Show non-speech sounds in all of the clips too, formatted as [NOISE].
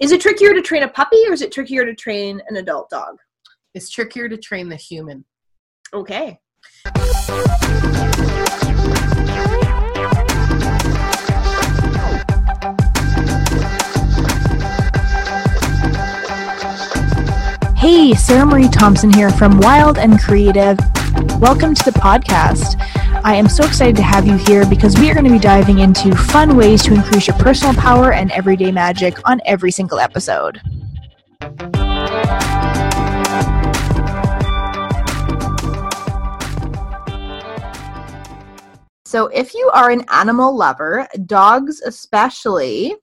Is it trickier to train a puppy or is it trickier to train an adult dog? It's trickier to train the human. Okay. Hey, Sarah Marie Thompson here from Wild and Creative. Welcome to the podcast. I am so excited to have you here because we are going to be diving into fun ways to increase your personal power and everyday magic on every single episode. So, if you are an animal lover, dogs especially,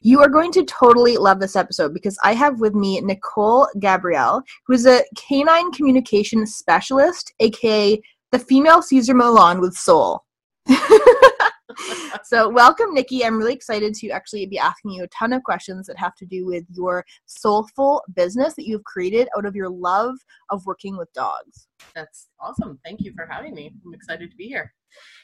you are going to totally love this episode because I have with me Nicole Gabrielle, who is a canine communication specialist, aka the female Cesar Millan with soul. [LAUGHS] so, welcome, Nikki. I'm really excited to actually be asking you a ton of questions that have to do with your soulful business that you've created out of your love of working with dogs. That's awesome. Thank you for having me. I'm excited to be here.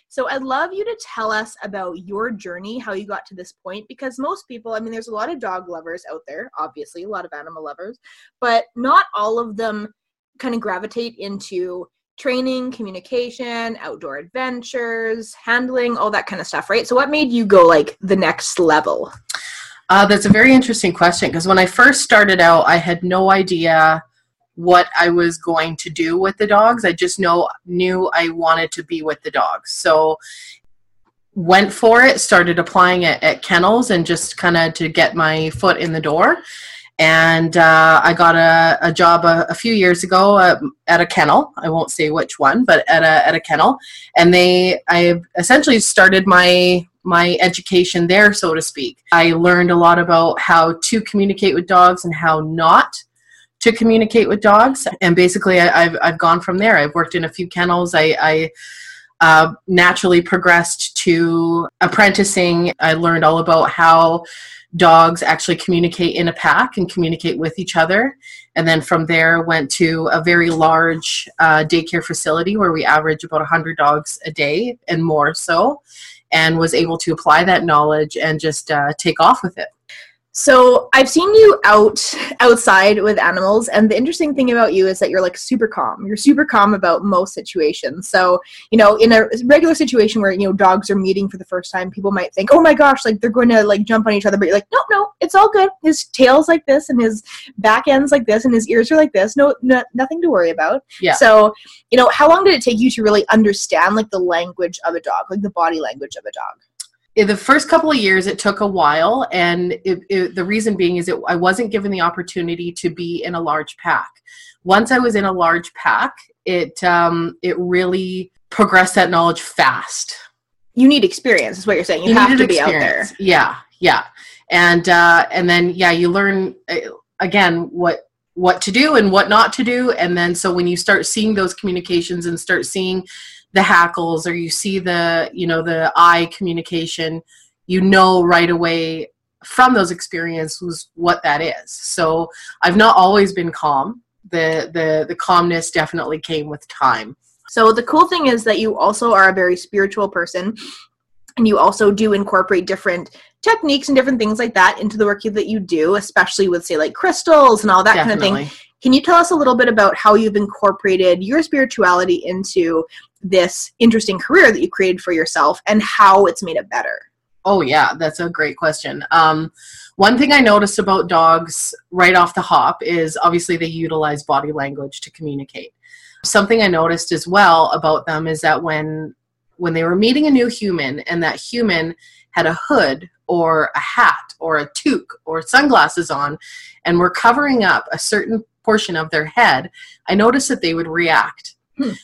So I'd love you to tell us about your journey, how you got to this point, because most people, I mean, there's a lot of dog lovers out there, obviously, a lot of animal lovers, but not all of them kind of gravitate into training, communication, outdoor adventures, handling, all that kind of stuff, right? So what made you go like the next level? Uh, that's a very interesting question because when I first started out, I had no idea what I was going to do with the dogs. I just know knew I wanted to be with the dogs. So went for it, started applying it at kennels and just kind of to get my foot in the door. And uh, I got a, a job a, a, few years ago uh, at a kennel. I won't say which one, but at a, at a kennel. And they, I essentially started my my education there, so to speak. I learned a lot about how to communicate with dogs and how not to communicate with dogs. And basically, I, have I've gone from there. I've worked in a few kennels. I, I uh, naturally progressed to apprenticing. I learned all about how dogs actually communicate in a pack and communicate with each other. And then from there, went to a very large uh, daycare facility where we average about 100 dogs a day and more so, and was able to apply that knowledge and just uh, take off with it. So I've seen you out outside with animals, and the interesting thing about you is that you're like super calm. You're super calm about most situations. So you know, in a regular situation where you know dogs are meeting for the first time, people might think, "Oh my gosh, like they're going to like jump on each other," but you're like, "No, no, it's all good. His tail's like this, and his back end's like this, and his ears are like this. No, no nothing to worry about." Yeah. So you know, how long did it take you to really understand like the language of a dog, like the body language of a dog? In the first couple of years it took a while and it, it, the reason being is that i wasn't given the opportunity to be in a large pack. Once i was in a large pack it um, it really progressed that knowledge fast. You need experience is what you're saying. You, you have to be out there. yeah yeah. And uh, and then yeah you learn uh, again what what to do and what not to do. And then so when you start seeing those communications and start seeing the hackles or you see the you know the eye communication you know right away from those experiences what that is. So i've not always been calm. The the the calmness definitely came with time. So the cool thing is that you also are a very spiritual person and you also do incorporate different techniques and different things like that into the work that you do especially with say like crystals and all that definitely. kind of thing. Can you tell us a little bit about how you've incorporated your spirituality into this interesting career that you created for yourself and how it's made it better? Oh, yeah, that's a great question. Um, one thing I noticed about dogs right off the hop is obviously they utilize body language to communicate. Something I noticed as well about them is that when when they were meeting a new human and that human had a hood or a hat or a toque or sunglasses on and were covering up a certain portion of their head, I noticed that they would react.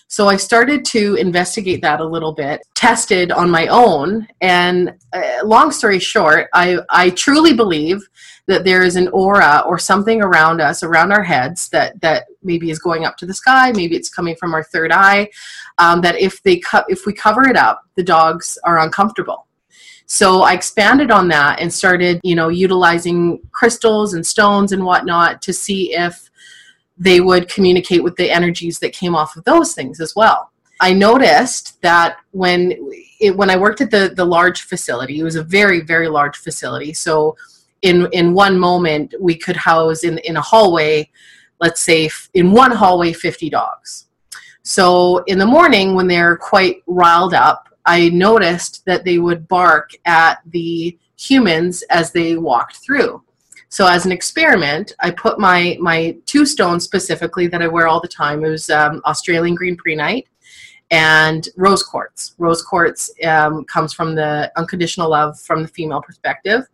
So I started to investigate that a little bit, tested on my own, and uh, long story short, I, I truly believe that there is an aura or something around us, around our heads, that that maybe is going up to the sky, maybe it's coming from our third eye. Um, that if they co- if we cover it up, the dogs are uncomfortable. So I expanded on that and started, you know, utilizing crystals and stones and whatnot to see if they would communicate with the energies that came off of those things as well. I noticed that when it, when I worked at the the large facility, it was a very very large facility. So in in one moment we could house in in a hallway let's say in one hallway 50 dogs so in the morning when they're quite riled up i noticed that they would bark at the humans as they walked through so as an experiment i put my my two stones specifically that i wear all the time it was um, australian green prehnite and rose quartz rose quartz um, comes from the unconditional love from the female perspective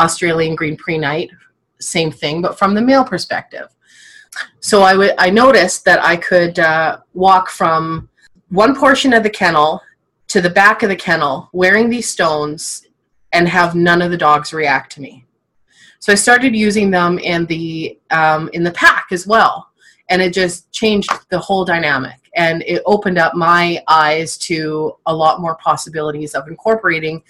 Australian green prehnite, same thing, but from the male perspective. So I I noticed that I could uh, walk from one portion of the kennel to the back of the kennel wearing these stones and have none of the dogs react to me. So I started using them in the um, in the pack as well, and it just changed the whole dynamic. And it opened up my eyes to a lot more possibilities of incorporating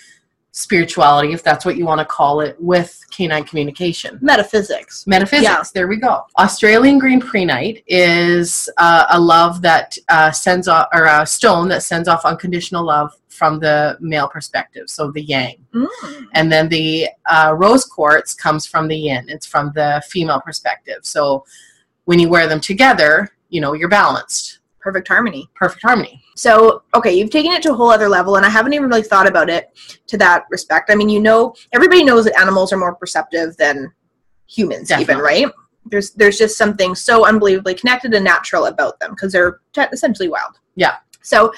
spirituality, if that's what you want to call it, with canine communication. Metaphysics. Metaphysics. Yeah. There we go. Australian green prehnite is uh, a love that uh, sends off, or a stone that sends off unconditional love from the male perspective, so the yang. Mm. And then the uh, rose quartz comes from the yin. It's from the female perspective. So when you wear them together, you know you're balanced. Perfect harmony. Perfect harmony. So, okay, you've taken it to a whole other level, and I haven't even really thought about it to that respect. I mean, you know, everybody knows that animals are more perceptive than humans, even, right? There's there's just something so unbelievably connected and natural about them because they're essentially wild. Yeah. So,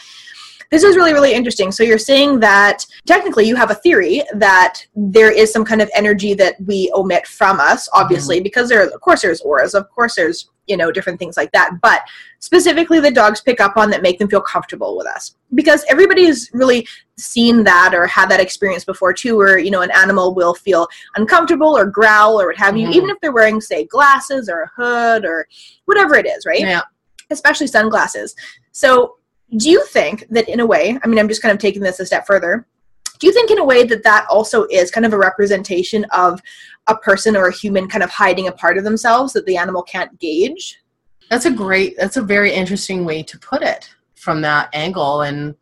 this is really really interesting. So you're saying that technically you have a theory that there is some kind of energy that we omit from us, obviously, because there of course there's auras, of course there's you know different things like that, but specifically the dogs pick up on that make them feel comfortable with us because everybody has really seen that or had that experience before too where you know an animal will feel uncomfortable or growl or what have you Mhm. even if they're wearing say glasses or a hood or whatever it is right Yeah. especially sunglasses so do you think that in a way i mean i'm just kind of taking this a step further do you think in a way that that also is kind of a representation of a person or a human kind of hiding a part of themselves that the animal can't gauge That's a great, that's a very interesting way to put it from that angle. And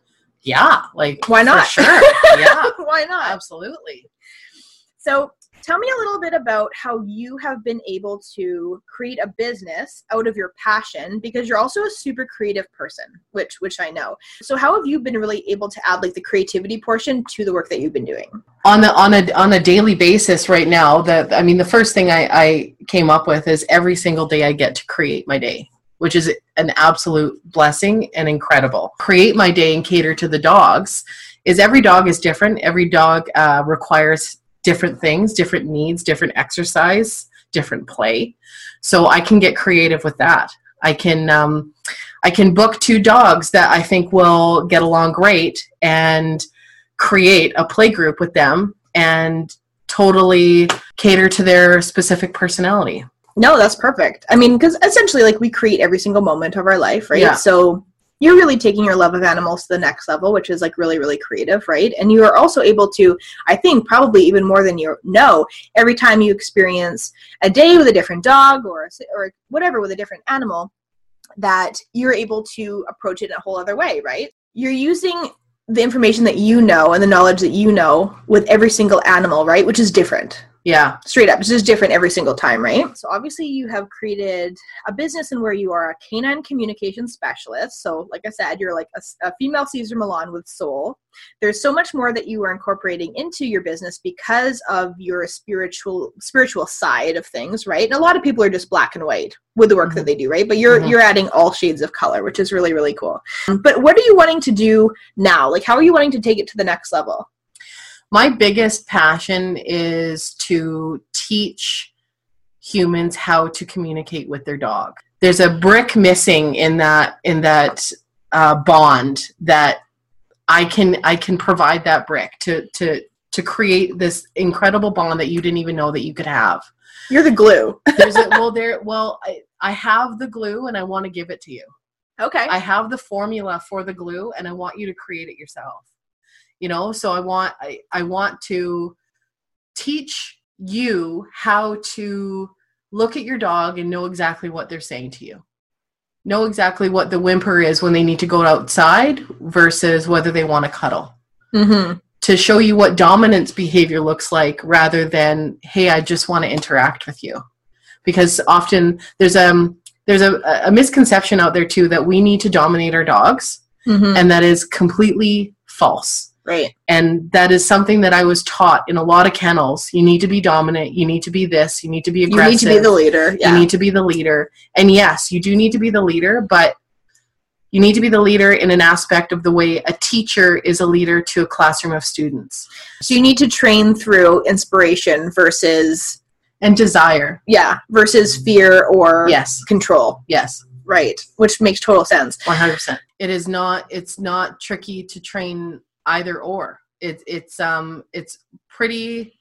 yeah, like, Why for not? sure. yeah, [LAUGHS] why not absolutely. So, tell me a little bit about how you have been able to create a business out of your passion because you're also a super creative person, which which I know. So, how have you been really able to add like the creativity portion to the work that you've been doing? On the on a on a daily basis right now, the I mean the first thing I, I came up with is every single day I get to create my day, which is an absolute blessing and incredible. Create my day and cater to the dogs is every dog is different. Every dog uh, requires different things, different needs, different exercise, different play. So I can get creative with that. I can um, I can book two dogs that I think will get along great and create a play group with them and totally cater to their specific personality. No, that's perfect. I mean, because essentially, like we create every single moment of our life, right? Yeah. So you're really taking your love of animals to the next level, which is like really, really creative, right? And you are also able to, I think, probably even more than you know, every time you experience a day with a different dog or or whatever with a different animal, that you're able to approach it in a whole other way, right? You're using the information that you know and the knowledge that you know with every single animal, right? Which is different Yeah, straight up. It's just different every single time right? So obviously you have created a business in where you are a canine communication specialist. So like i said you're like a female Cesar Millan with soul. There's so much more that you are incorporating into your business because of your spiritual spiritual side of things right? And a lot of people are just black and white with the work that they do right? But you're Mhm. you're adding all shades of color which is really really cool. But what are you wanting to do now? Like how are you wanting to take it to the next level my biggest passion is to teach humans how to communicate with their dog. There's a brick missing in that in that uh, bond that I can I can provide that brick to to to create this incredible bond that you didn't even know that you could have. you're the glue [LAUGHS] There's a, well there well I, I have the glue and I want to give it to you. okay I have the formula for the glue and I want you to create it yourself. You know, so I want I, I want to teach you how to look at your dog and know exactly what they're saying to you. Know exactly what the whimper is when they need to go outside versus whether they want to cuddle. mm-hmm to show you what dominance behavior looks like rather than hey i just want to interact with you because often there's um there's a, a misconception out there too that we need to dominate our dogs Mhm. and that is completely false right. and that is something that i was taught in a lot of kennels you need to be dominant you need to be this you need to be aggressive. You need to be the leader. Yeah. you need to be the leader and yes you do need to be the leader but you need to be the leader in an aspect of the way a teacher is a leader to a classroom of students so you need to train through inspiration versus and desire yeah versus fear or yes control. yes Right. Which makes total sense. 100% it is not it's not tricky to train either or. It, it's um it's pretty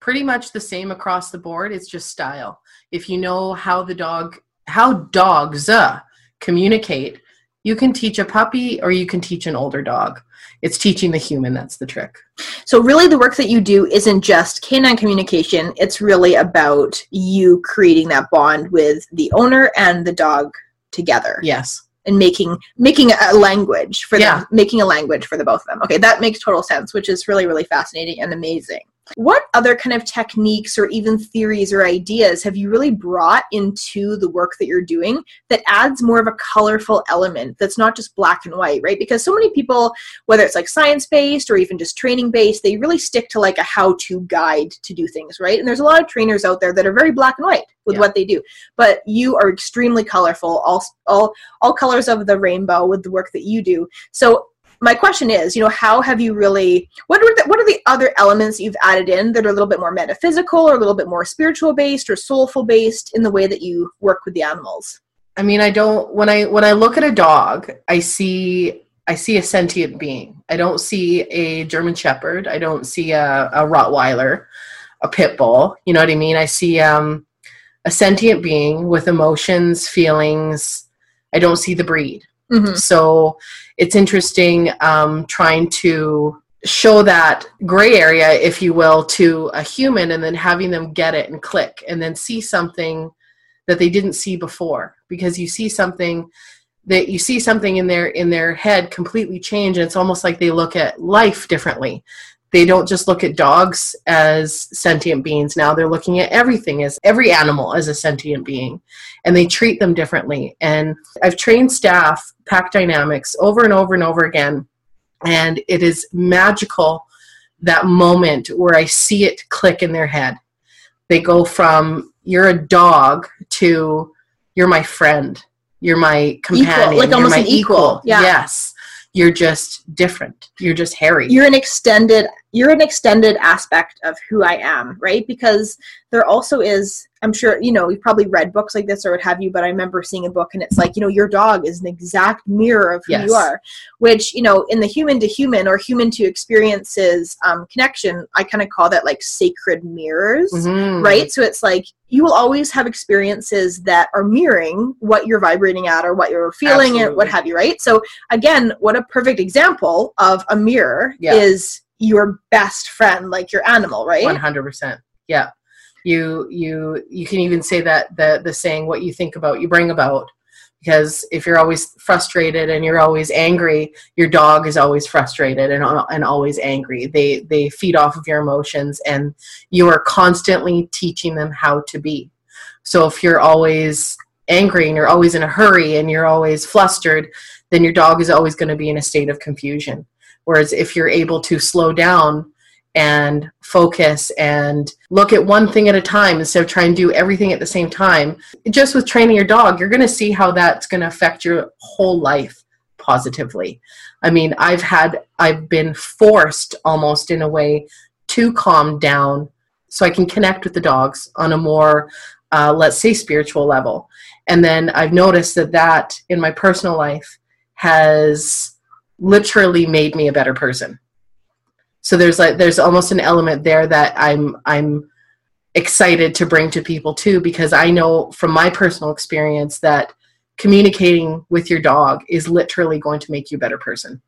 pretty much the same across the board. It's just style. If you know how the dog how dogs uh, communicate you can teach a puppy or you can teach an older dog. It's teaching the human that's the trick. So really the work that you do isn't just canine communication, it's really about you creating that bond with the owner and the dog together. Yes and making making a language for Yeah. them, making a language for the both of them. Okay, that makes total sense, which is really really fascinating and amazing. What other kind of techniques or even theories or ideas have you really brought into the work that you're doing that adds more of a colorful element that's not just black and white, right? Because so many people, whether it's like science based or even just training based, they really stick to like a how to guide to do things, right? And there's a lot of trainers out there that are very black and white with Yeah. what they do, but you are extremely colorful, all all all colors of the rainbow with the work that you do. So my question is, you know, how have you really what are the, what are the other elements you've added in that are a little bit more metaphysical or a little bit more spiritual based or soulful based in the way that you work with the animals? i mean i don't when i when i look at a dog i see i see a sentient being. I don't see a german shepherd. I don't see a, a rottweiler a pit bull. You know what i mean? I see um a sentient being with emotions feelings. I don't see the breed Mm-hmm. so it's interesting um, trying to show that gray area, if you will, to a human and then having them get it and click and then see something that they didn't see before because you see something that you see something in their in their head completely change and it's almost like they look at life differently they don't just look at dogs as sentient beings. Now they're looking at everything as every animal as a sentient being and they treat them differently. And i've trained staff pack dynamics over and over and over again and it is magical that moment where i see it click in their head. They go from you're a dog to you're my friend. You're my companion like you're almost my an equal, yeah. yes. You're just different. You're just hairy. You're an extended you're an extended aspect of who I am, right? Because there also is I'm sure, you know, you've probably read books like this or what have you, but I remember seeing a book and it's like, you know, your dog is an exact mirror of who Yes. you are. Which, you know, in the human to human or human to experiences um, connection, I kind of call that like sacred mirrors. Mhm. right? So it's like you will always have experiences that are mirroring what you're vibrating at or what you're feeling and what have you, right? So again, what a perfect example of a mirror Yeah. is your best friend, like your animal, right? 100% yeah. You you you can even say that the the saying what you think about you bring about. Because if you're always frustrated and you're always angry your dog is always frustrated and and always angry. They they feed off of your emotions and you are constantly teaching them how to be. So if you're always angry and you're always in a hurry and you're always flustered then your dog is always going to be in a state of confusion whereas if you're able to slow down and focus and look at one thing at a time instead of trying to do everything at the same time. Just with training your dog, you're going to see how that's going to affect your whole life positively. I mean, I've had, I've been forced almost in a way to calm down so I can connect with the dogs on a more, uh, let's say, spiritual level. And then I've noticed that that in my personal life has literally made me a better person. So there's like there's almost an element there that i'm i'm excited to bring to people too because i know from my personal experience that communicating with your dog is literally going to make you a better person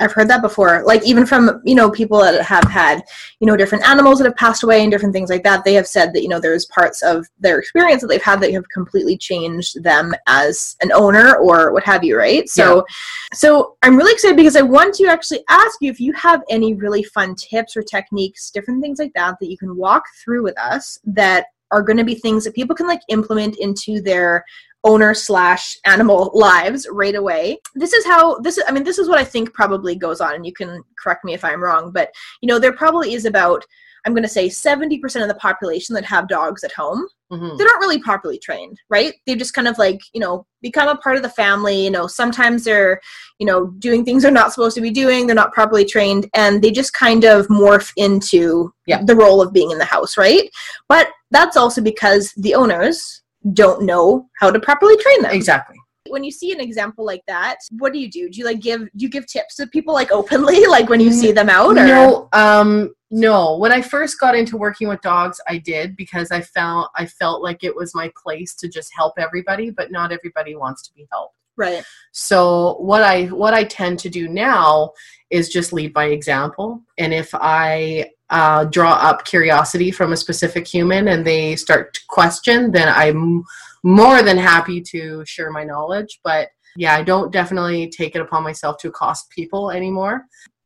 I've heard that before. Like even from you know people that have had you know different animals that have passed away and different things like that. They have said that you know there's parts of their experience that they've had that have completely changed them as an owner or what have you. Right. So, yeah. so I'm really excited because I want to actually ask you if you have any really fun tips or techniques, different things like that that you can walk through with us that are going to be things that people can like implement into their owner slash animal [LAUGHS] lives right away this is how this is i mean this is what i think probably goes on and you can correct me if i'm wrong but you know there probably is about i'm going to say 70% of the population that have dogs at home mm-hmm. they're not really properly trained right they just kind of like you know become a part of the family you know sometimes they're you know doing things they're not supposed to be doing they're not properly trained and they just kind of morph into yeah. the role of being in the house right but that's also because the owners don't know how to properly train them. Exactly. When you see an example like that, what do you do? Do you like give do you give tips to people like openly, [LAUGHS] like when you see them out? Or? No, um, no. When I first got into working with dogs, I did because I felt I felt like it was my place to just help everybody, but not everybody wants to be helped. Right. So what I what I tend to do now is just lead by example. And if I uh, draw up curiosity from a specific human and they start to question, then I'm more than happy to share my knowledge. But yeah, I don't definitely take it upon myself to accost people anymore.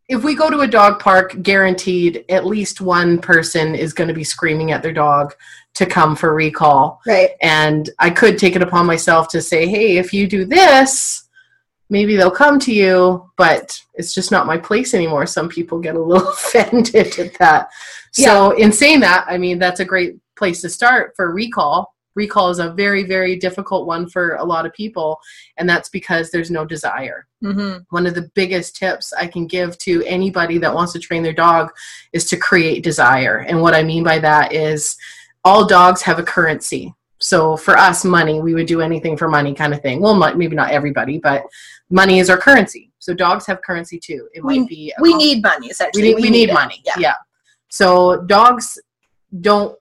If we go to a dog park, guaranteed at least one person is going to be screaming at their dog to come for recall. Right. And I could take it upon myself to say, hey, if you do this, maybe they'll come to you, but it's just not my place anymore. Some people get a little [LAUGHS] offended at that. So, yeah. in saying that, I mean, that's a great place to start for recall. Recall is a very, very difficult one for a lot of people, and that's because there's no desire. Mm-hmm. One of the biggest tips I can give to anybody that wants to train their dog is to create desire. And what I mean by that is all dogs have a currency. So for us, money, we would do anything for money kind of thing. Well, maybe not everybody, but money is our currency. So dogs have currency too. It we, might be we need money essentially. We need, we, we need, need money. Yeah. yeah. So dogs don't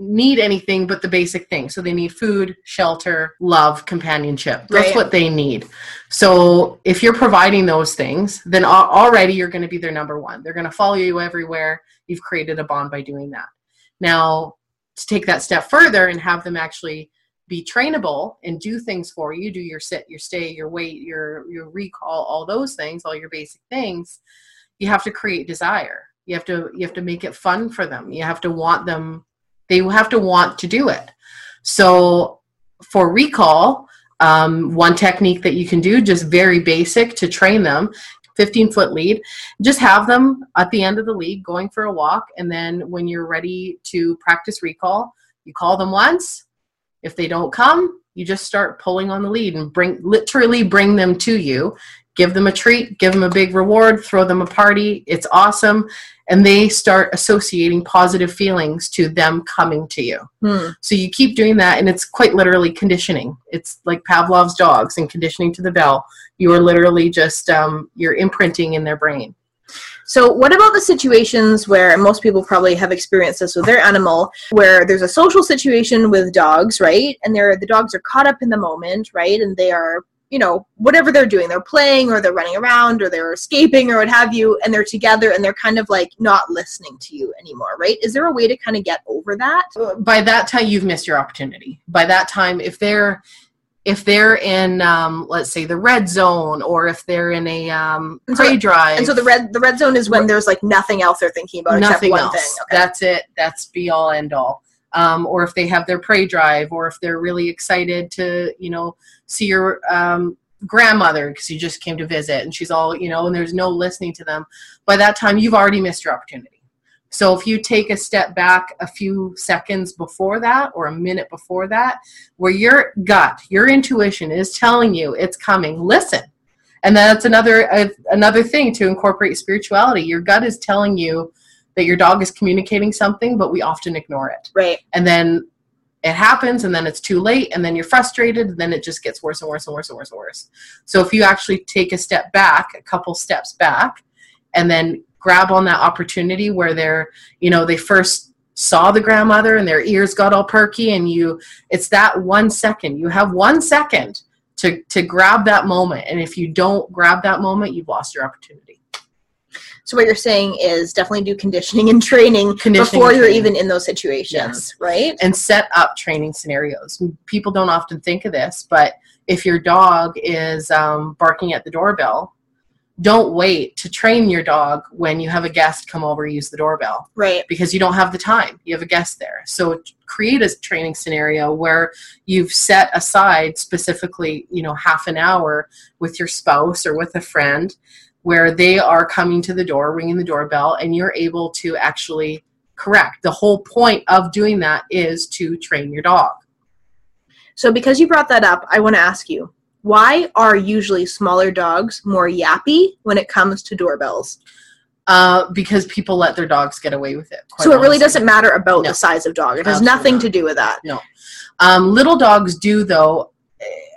need anything but the basic thing. So they need food, shelter, love, companionship. That's right. what they need. So if you're providing those things, then already you're going to be their number one. They're going to follow you everywhere. You've created a bond by doing that. Now, to take that step further and have them actually be trainable and do things for you do your sit your stay your wait your your recall all those things all your basic things you have to create desire. You have to you have to make it fun for them. You have to want them they have to want to do it. So for recall um, one technique that you can do just very basic to train them 15 foot lead. Just have them at the end of the lead going for a walk. And then when you're ready to practice recall, you call them once. If they don't come, you just start pulling on the lead and bring literally bring them to you give them a treat, give them a big reward, throw them a party. It's awesome. And they start associating positive feelings to them coming to you. Hmm. So you keep doing that, and it's quite literally conditioning. It's like Pavlov's dogs and conditioning to the bell. You are literally just, um, you're imprinting in their brain. So, what about the situations where most people probably have experienced this with their animal, where there's a social situation with dogs, right? And they're the dogs are caught up in the moment, right? And they are you know, whatever they're doing, they're playing or they're running around or they're escaping or what have you, and they're together and they're kind of like not listening to you anymore, right? Is there a way to kind of get over that? By that time, you've missed your opportunity. By that time, if they're if they're in um, let's say the red zone or if they're in a um, prey so, drive and so the red the red zone is when there's like nothing else they're thinking about nothing except one else. thing okay. that's it that's be all end all um, or if they have their prey drive, or if they're really excited to, you know, see your um, grandmother because you just came to visit and she's all, you know, and there's no listening to them. By that time, you've already missed your opportunity. So if you take a step back a few seconds before that or a minute before that, where your gut, your intuition is telling you it's coming, listen. And that's another uh, another thing to incorporate spirituality. Your gut is telling you that your dog is communicating something, but we often ignore it. Right. And then it happens and then it's too late and then you're frustrated and then it just gets worse and worse and worse and worse and worse. So if you actually take a step back, a couple steps back, and then grab on that opportunity where they're, you know, they first saw the grandmother and their ears got all perky and you it's that one second. You have one second to to grab that moment. And if you don't grab that moment, you've lost your opportunity. So what you're saying is definitely do conditioning and training Conditioning before and you're even in those situations, Yes. right? and set up training scenarios. People don't often think of this, but if your dog is um, barking at the doorbell, don't wait to train your dog when you have a guest come over use the doorbell Right. because you don't have the time. You have a guest there. So create a training scenario where you've set aside specifically, you know, half an hour with your spouse or with a friend where they are coming to the door, ringing the doorbell, and you're able to actually correct. The whole point of doing that is to train your dog. So because you brought that up, I want to ask you, why are usually smaller dogs more yappy when it comes to doorbells? Uh, because people let their dogs get away with it. so it really honestly. doesn't matter about No. the size of dog. It has Absolutely nothing not. to do with that. Um, little dogs do, though,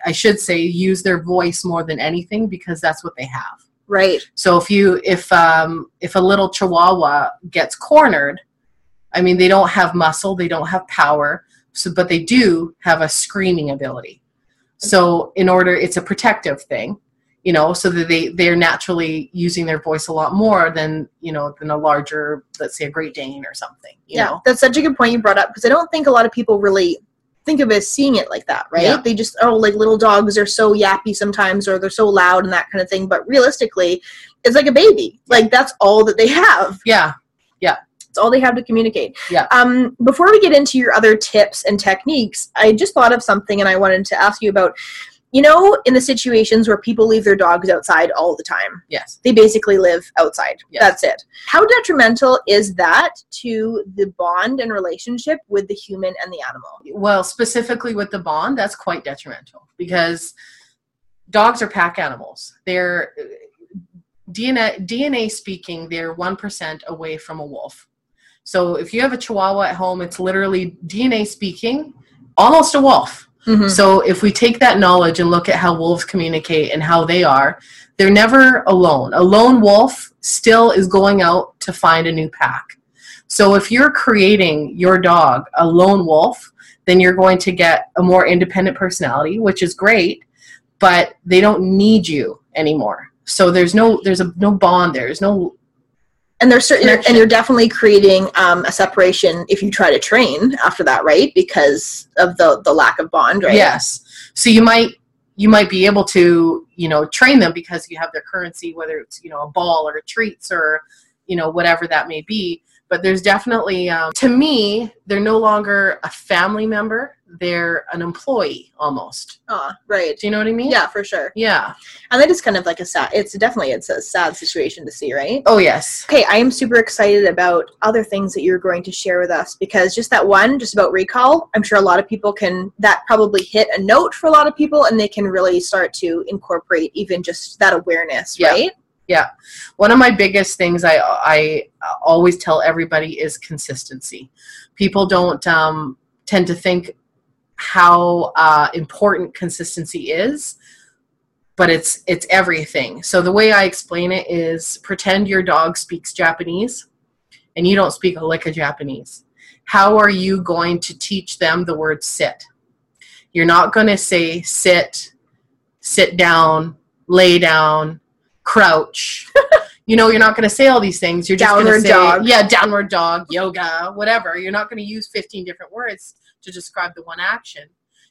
I should say, use their voice more than anything because that's what they have. Right. So if you if um, if a little Chihuahua gets cornered, I mean they don't have muscle, they don't have power, so but they do have a screaming ability. So in order, it's a protective thing, you know, so that they they're naturally using their voice a lot more than you know than a larger, let's say a Great Dane or something. You yeah. know, That's such a good point you brought up because I don't think a lot of people really think of it as seeing it like that, right? Yeah. They just oh like little dogs are so yappy sometimes or they're so loud and that kind of thing. But realistically, it's like a baby. Like that's all that they have. yeah, yeah. It's all they have to communicate. Yeah. Um, before we get into your other tips and techniques, I just thought of something and I wanted to ask you about. You know, in the situations where people leave their dogs outside all the time, yes. they basically live outside. Yes. That's it. How detrimental is that to the bond and relationship with the human and the animal? Well, specifically with the bond, that's quite detrimental because dogs are pack animals. They're uh, DNA DNA speaking, they're one percent away from a wolf. So if you have a Chihuahua at home, it's literally DNA speaking, almost a wolf. Mhm. So if we take that knowledge and look at how wolves communicate and how they are, they're never alone. A lone wolf still is going out to find a new pack. So if you're creating your dog a lone wolf, then you're going to get a more independent personality, which is great, but they don't need you anymore. So there's no there's a no bond there. There's no And there's certain, Connection. and you're definitely creating um, a separation if you try to train after that, right? Because of the the lack of bond, right? Yes. So you might you might be able to you know train them because you have their currency, whether it's you know a ball or treats or you know whatever that may be. But there's definitely um, to me they're no longer a family member; they're an employee almost. Uh, right. Do you know what I mean? Yeah, for sure. Yeah. And that is kind of like a sad. It's definitely it's a sad situation to see, right? Oh yes. Okay, I am super excited about other things that you're going to share with us because just that one, just about recall, I'm sure a lot of people can, that probably hit a note for a lot of people and they can really start to incorporate even just that awareness, Yeah. right? One of my biggest things I I always tell everybody is consistency. People don't um, tend to think how uh, important consistency is, but it's it's everything. So the way I explain it is pretend your dog speaks Japanese, and you don't speak a lick of Japanese. How are you going to teach them the word sit? You're not going to say sit, sit down, lay down, crouch. you know, you're not going to say all these things. You're just Downward say, dog. yeah, downward dog, yoga, whatever. You're not going to use 15 different words to describe the one action.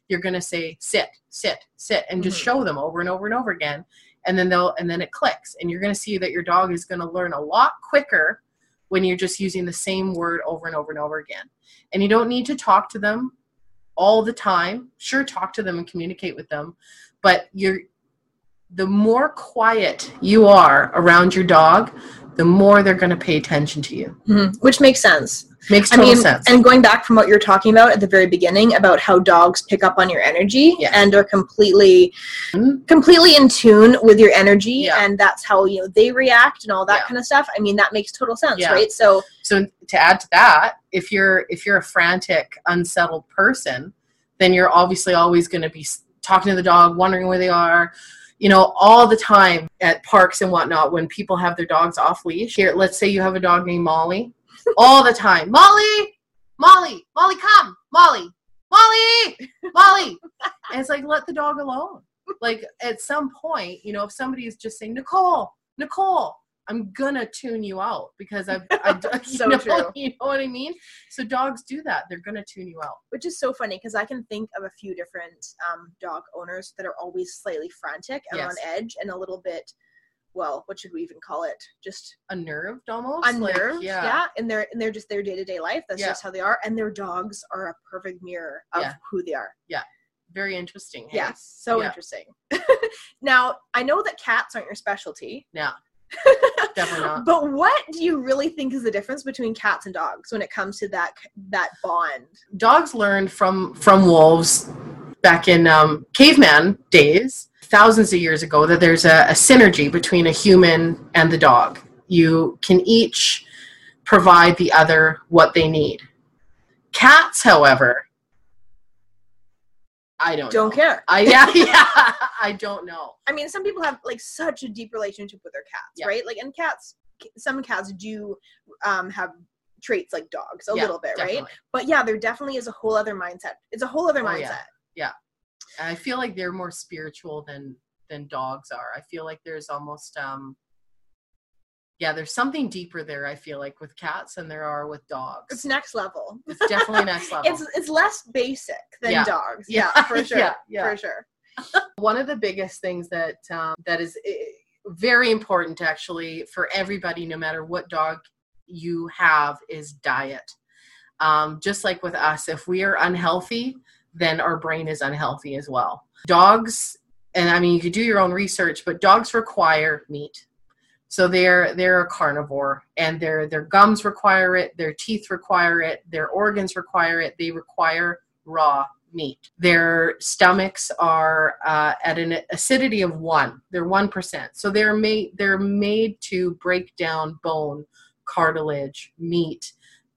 You're going to say sit, sit, sit, and just Mhm. show them over and over and over again. And then they'll, and then it clicks, and you're going to see that your dog is going to learn a lot quicker when you're just using the same word over and over and over again. And you don't need to talk to them all the time. Sure, talk to them and communicate with them, but you're the more quiet you are around your dog, the more they're going to pay attention to you. Mhm. Which makes sense. Makes I total mean, sense. and going back from what you're talking about at the very beginning about how dogs pick up on your energy and are completely, Mhm. completely in tune with your energy, Yeah. and that's how you know they react and all that Yeah. kind of stuff. I mean, that makes total sense, right? So, so to add to that, if you're if you're a frantic, unsettled person, then you're obviously always going to be talking to the dog, wondering where they are. You know, all the time at parks and whatnot, when people have their dogs off leash. Here, let's say you have a dog named Molly. [LAUGHS] all the time, Molly, Molly, Molly, come, Molly, Molly, Molly. [LAUGHS] And it's like let the dog alone. like at some point, you know, if somebody is just saying, Nicole, Nicole, I'm gonna tune you out because I've, [LAUGHS] I, you So know, true. [LAUGHS] You know what I mean? So dogs do that. They're gonna tune you out. which is so funny because I can think of a few different um, dog owners that are always slightly frantic and Yes. on edge and a little bit, well, what should we even call it? Just Unnerved almost. Like, unnerved, yeah. yeah. And they're and they're just their day to day life. That's Yeah. just how they are, and their dogs are a perfect mirror of Yeah. who they are. Yeah very interesting. Hey? Yeah, so Yeah. interesting. [LAUGHS] now I know that cats aren't your specialty. Yeah. Definitely not. But what do you really think is the difference between cats and dogs when it comes to that that bond? dogs learned from from wolves back in um, caveman days thousands of years ago that there's a, a synergy between a human and the dog you can each provide the other what they need cats however i don't Don't know. care. i yeah [LAUGHS] yeah i don't know I mean, some people have like such a deep relationship with their cats, Yeah. right? Like, and cats, some cats do um, have traits like dogs a Yeah, little bit, right? But yeah, there definitely is a whole other mindset. It's a whole other Oh, mindset. yeah. And i feel like they're more spiritual than than dogs are i feel like there's almost um yeah there's something deeper there i feel like with cats than there are with dogs It's next level. It's definitely next [LAUGHS] level. It's it's less basic than Yeah. dogs. Yeah. Yeah, for [LAUGHS] sure. Yeah, yeah. For sure. [LAUGHS] One of the biggest things that um, that is eh, very important actually for everybody, no matter what dog you have, is diet. Um, just like with us, if we are unhealthy, then our brain is unhealthy as well. Dogs, and I mean, you could do your own research, but dogs require meat. So they're they're a carnivore, and their their gums require it, their teeth require it, their organs require it. They require raw meat. Their stomachs are uh, at an acidity of one. They're one percent. So they're made they're made to break down bone, cartilage, meat,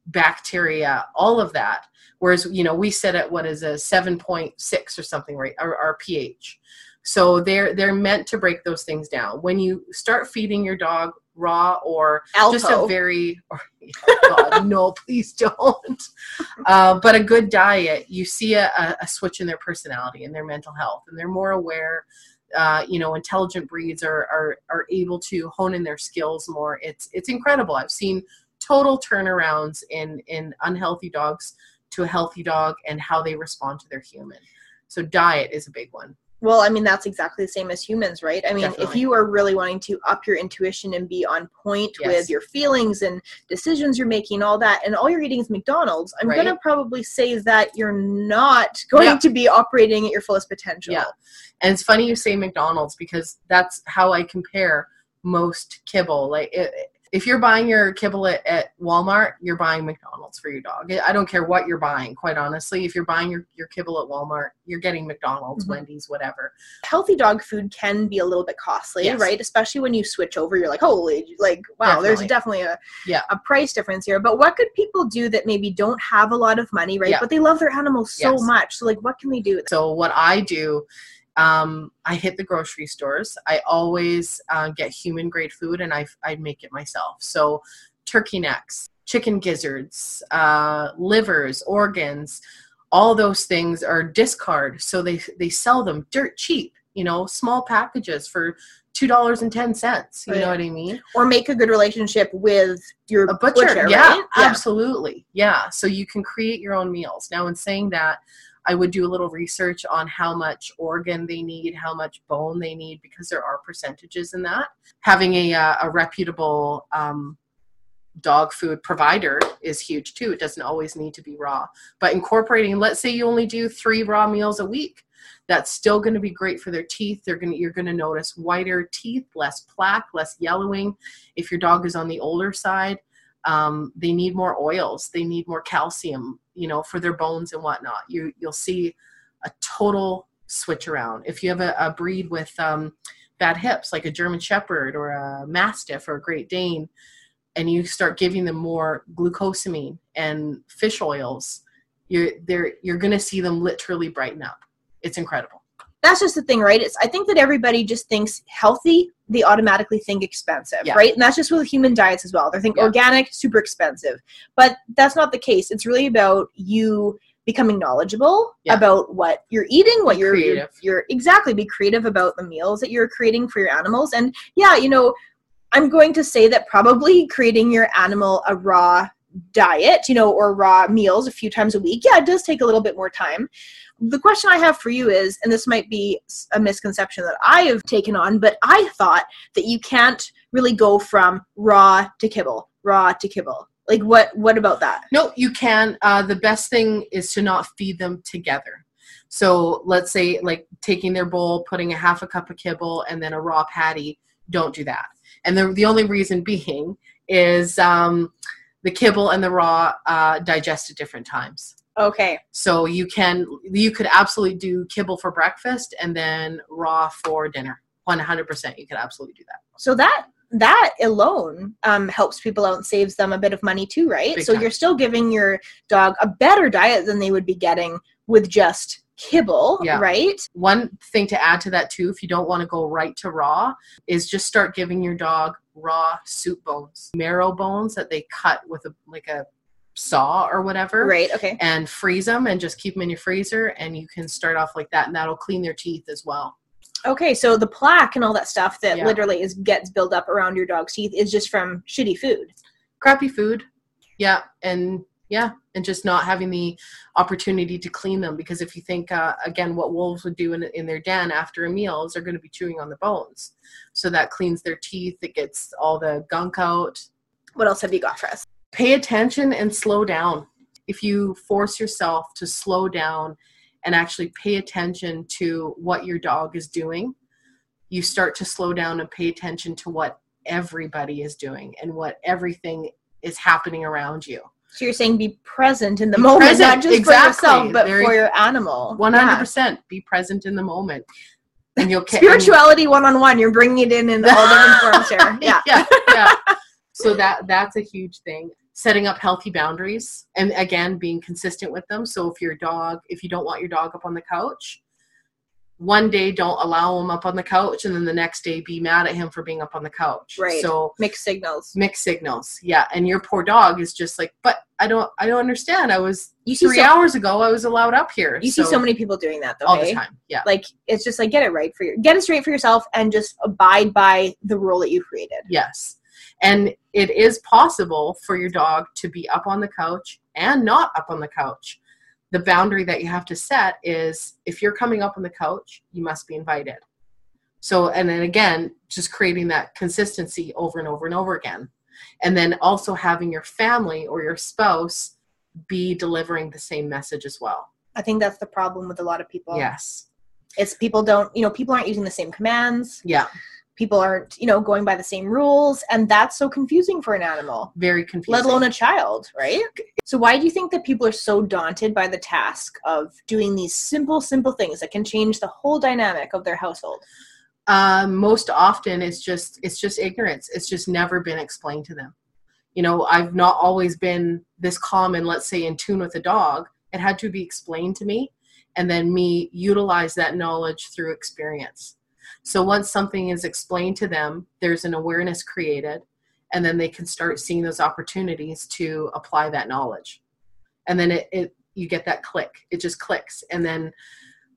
bacteria, all of that. Whereas you know we sit at what is a seven point six or something, right? Our, our pH. So they're they're meant to break those things down. When you start feeding your dog raw or just a very or, [LAUGHS] oh God, no please don't. Uh, but a good diet you see a, a- a switch in their personality and their mental health and they're more aware uh, you know intelligent breeds are, are are able to hone in their skills more. It's it's incredible. I've seen total turnarounds in in unhealthy dogs to a healthy dog and how they respond to their human. So diet is a big one Well, I mean, that's exactly the same as humans, right? I mean, if you are really wanting to up your intuition and be on point Yes. with your feelings and decisions you're making, all that, and all you're eating is McDonald's, I'm Right. going to probably say that you're not going Yeah. to be operating at your fullest potential. Yeah. And it's funny you say McDonald's because that's how I compare most kibble. Like it, if you're buying your kibble at, at Walmart, you're buying McDonald's for your dog. I don't care what you're buying, quite honestly. If you're buying your, your kibble at Walmart, you're getting McDonald's, Mhm. Wendy's, whatever. Healthy dog food can be a little bit costly, Yes. right? Especially when you switch over, you're like, holy, like, wow, there's Definitely. definitely a, Yeah. a price difference here. But what could people do that maybe don't have a lot of money, right? Yeah. But they love their animals so Yes. much. So, like, what can they do? So what I do, um, I hit the grocery stores. I always uh, get human grade food, and I I make it myself. So turkey necks, chicken gizzards, uh, livers, organs, all those things are discard. So they they sell them dirt cheap. You know, small packages for two dollars and ten cents. You Right. know what I mean? Or make a good relationship with your a butcher, butcher, yeah, right? absolutely yeah so you can create your own meals now in saying that i would do a little research on how much organ they need how much bone they need because there are percentages in that. Having a, uh, a reputable um, dog food provider is huge too. It doesn't always need to be raw. But incorporating let's say you only do three raw meals a week that's still going to be great for their teeth. They're going to you're going to notice whiter teeth less plaque less yellowing. If your dog is on the older side um, they need more oils. They need more calcium you know for their bones and whatnot you you'll see a total switch around. If you have a, a breed with um, bad hips like a german shepherd or a mastiff or a great dane and you start giving them more glucosamine and fish oils you're they're you're going to see them literally brighten up. It's incredible. That's just the thing, right? It's I think that everybody just thinks healthy, they automatically think expensive, Yeah. right? And that's just with human diets as well. They think Yeah. organic, super expensive. But that's not the case. It's really about you becoming knowledgeable Yeah. about what you're eating, what you're, you're exactly be creative about the meals that you're creating for your animals. And yeah, you know, I'm going to say that probably creating your animal a raw diet, you know, or raw meals a few times a week, yeah, it does take a little bit more time. The question I have for you is, and this might be a misconception that I have taken on, but I thought that you can't really go from raw to kibble, raw to kibble. Like what what about that? No, you can. Uh, the best thing is to not feed them together. So let's say, like taking their bowl, putting a half a cup of kibble, and then a raw patty. Don't do that. And the the only reason being is um, the kibble and the raw uh, digest at different times. Okay. So you can you could absolutely do kibble for breakfast and then raw for dinner. One hundred percent, you could absolutely do that. So that that alone um, helps people out and saves them a bit of money too, right? Big so time. you're still giving your dog a better diet than they would be getting with just kibble, Yeah. right? One thing to add to that too, if you don't want to go right to raw, is just start giving your dog raw soup bones, marrow bones that they cut with a like a saw or whatever, Right. Okay. and freeze them and just keep them in your freezer. And you can start off like that, and that'll clean their teeth as well. Okay. So the plaque and all that stuff that Yeah. literally is gets built up around your dog's teeth is just from shitty food. Crappy food, yeah, and yeah, and just not having the opportunity to clean them because if you think uh, again what wolves would do in, in their den after a meal is they're going to be chewing on the bones so that cleans their teeth it gets all the gunk out What else have you got for us? Pay attention and slow down. If you force yourself to slow down and actually pay attention to what your dog is doing, you start to slow down and pay attention to what everybody is doing and what everything is happening around you. So you're saying be present in the Be moment, present, not just exactly. for yourself, but Very- for your animal. 100% be present in the moment. And you'll [LAUGHS] Spirituality one on one. You're bringing it in in all different forms here. [LAUGHS] Yeah. yeah, yeah. So that that's a huge thing. Setting up healthy boundaries and again being consistent with them. So if your dog, if you don't want your dog up on the couch, one day don't allow him up on the couch and then the next day be mad at him for being up on the couch. Right. So Mixed signals. mixed signals. Yeah. And your poor dog is just like, but I don't I don't understand. I was You see three so, hours ago I was allowed up here. you see so many people doing that though. all hey? the time. Yeah. Like it's just like get it right for your get it straight for yourself and just abide by the rule that you created. Yes. And it is possible for your dog to be up on the couch and not up on the couch. The boundary that you have to set is if you're coming up on the couch, you must be invited. So, and then again, just creating that consistency over and over and over again. And then also having your family or your spouse be delivering the same message as well. I think that's the problem with a lot of people. Yes. It's people don't, you know, people aren't using the same commands. Yeah. People aren't, you know, going by the same rules, and that's so confusing for an animal, Very confusing. let alone a child, right? So why do you think that people are so daunted by the task of doing these simple, simple things that can change the whole dynamic of their household? um, most often it's just it's just ignorance it's just never been explained to them you know i've not always been this calm and let's say in tune with a dog it had to be explained to me and then me utilize that knowledge through experience so once something is explained to them there's an awareness created and then they can start seeing those opportunities to apply that knowledge. And then it, it you get that click. It just clicks. And then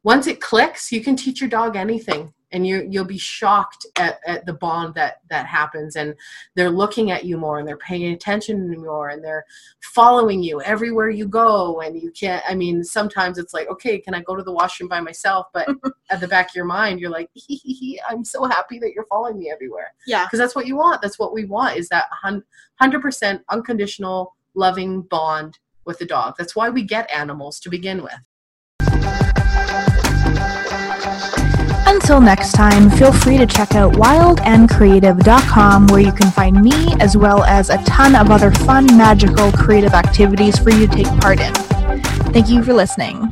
once it clicks you can teach your dog anything and you you'll be shocked at, at the bond that that happens. And they're looking at you more and they're paying attention more and they're following you everywhere you go. And you can't i mean sometimes it's like okay can i go to the washroom by myself? But [LAUGHS] at the back of your mind you're like [LAUGHS] hee, hee, hee, i'm so happy that you're following me everywhere. Yeah. because that's what you want. That's what we want is that 100% unconditional loving bond with the dog. That's why we get animals to begin with Until next time, feel free to check out wildandcreative.com where you can find me as well as a ton of other fun, magical, creative activities for you to take part in. Thank you for listening.